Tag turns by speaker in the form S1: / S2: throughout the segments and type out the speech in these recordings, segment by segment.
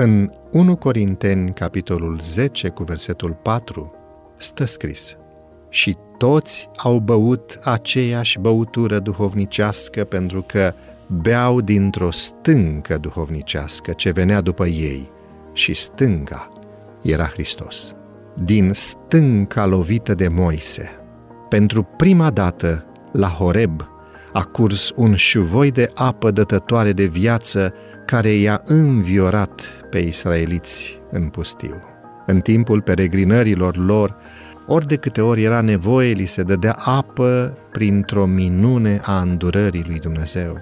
S1: În 1 Corinteni, capitolul 10, cu versetul 4, stă scris Și toți au băut aceeași băutură duhovnicească pentru că beau dintr-o stâncă duhovnicească ce venea după ei și stânga era Hristos. Din stânca lovită de Moise, pentru prima dată la Horeb a curs un șuvoi de apă dătătoare de viață care i-a înviorat pe israeliți în pustiu. În timpul peregrinărilor lor, ori de câte ori era nevoie, li se dădea apă printr-o minune a îndurării lui Dumnezeu.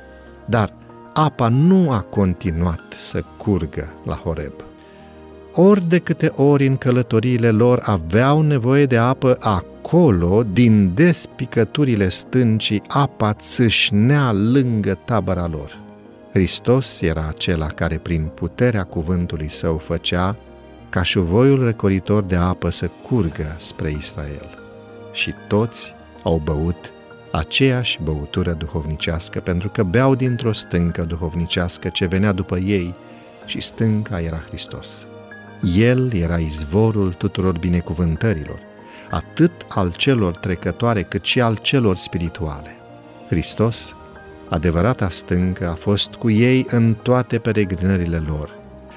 S1: Dar apa nu a continuat să curgă la Horeb. Ori de câte ori în călătoriile lor aveau nevoie de apă acolo, din despicăturile stâncii, apa țâșnea lângă tabăra lor. Hristos era acela care prin puterea cuvântului său făcea ca șuvoiul răcoritor de apă să curgă spre Israel. Și toți au băut aceeași băutură duhovnicească, pentru că beau dintr-o stâncă duhovnicească ce venea după ei și stânca era Hristos. El era izvorul tuturor binecuvântărilor, atât al celor trecătoare cât și al celor spirituale. Hristos, adevărata stâncă, a fost cu ei în toate peregrinările lor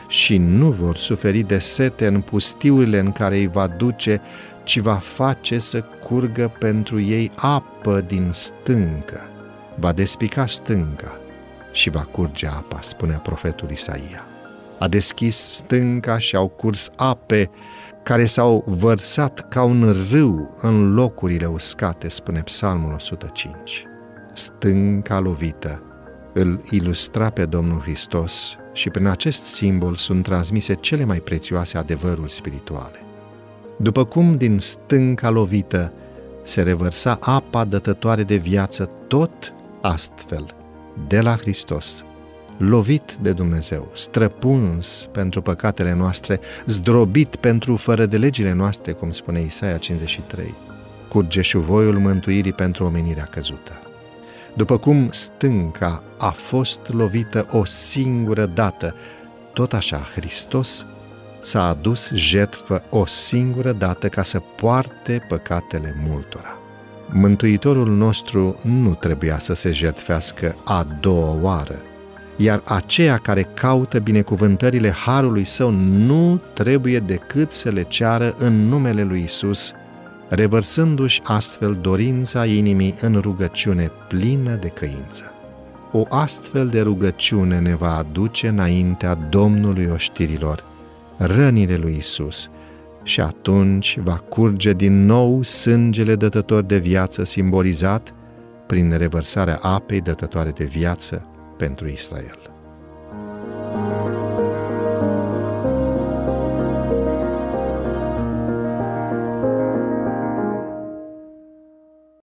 S1: și nu vor suferi de sete în pustiurile în care îi va duce ci va face să curgă pentru ei apă din stâncă. Va despica stânca și va curge apa, spunea profetul Isaia. A deschis stânca și au curs ape care s-au vărsat ca un râu în locurile uscate, spune Psalmul 105. Stânca lovită îl ilustra pe Domnul Hristos și prin acest simbol sunt transmise cele mai prețioase adevăruri spirituale. După cum din stânca lovită se revărsa apa dătătoare de viață, tot astfel, de la Hristos, lovit de Dumnezeu, străpuns pentru păcatele noastre, zdrobit pentru fără de legile noastre, cum spune Isaia 53, curge șuvoiul mântuirii pentru omenirea căzută. După cum stânca a fost lovită o singură dată, tot așa Hristos s-a adus jertfă o singură dată ca să poarte păcatele multora. Mântuitorul nostru nu trebuia să se jertfească a doua oară, iar aceia care caută binecuvântările Harului Său nu trebuie decât să le ceară în numele lui Isus, revărsându-și astfel dorința inimii în rugăciune plină de căință. O astfel de rugăciune ne va aduce înaintea Domnului oștirilor, rănile lui Isus și atunci va curge din nou sângele dătător de viață simbolizat prin revărsarea apei dătătoare de viață pentru Israel.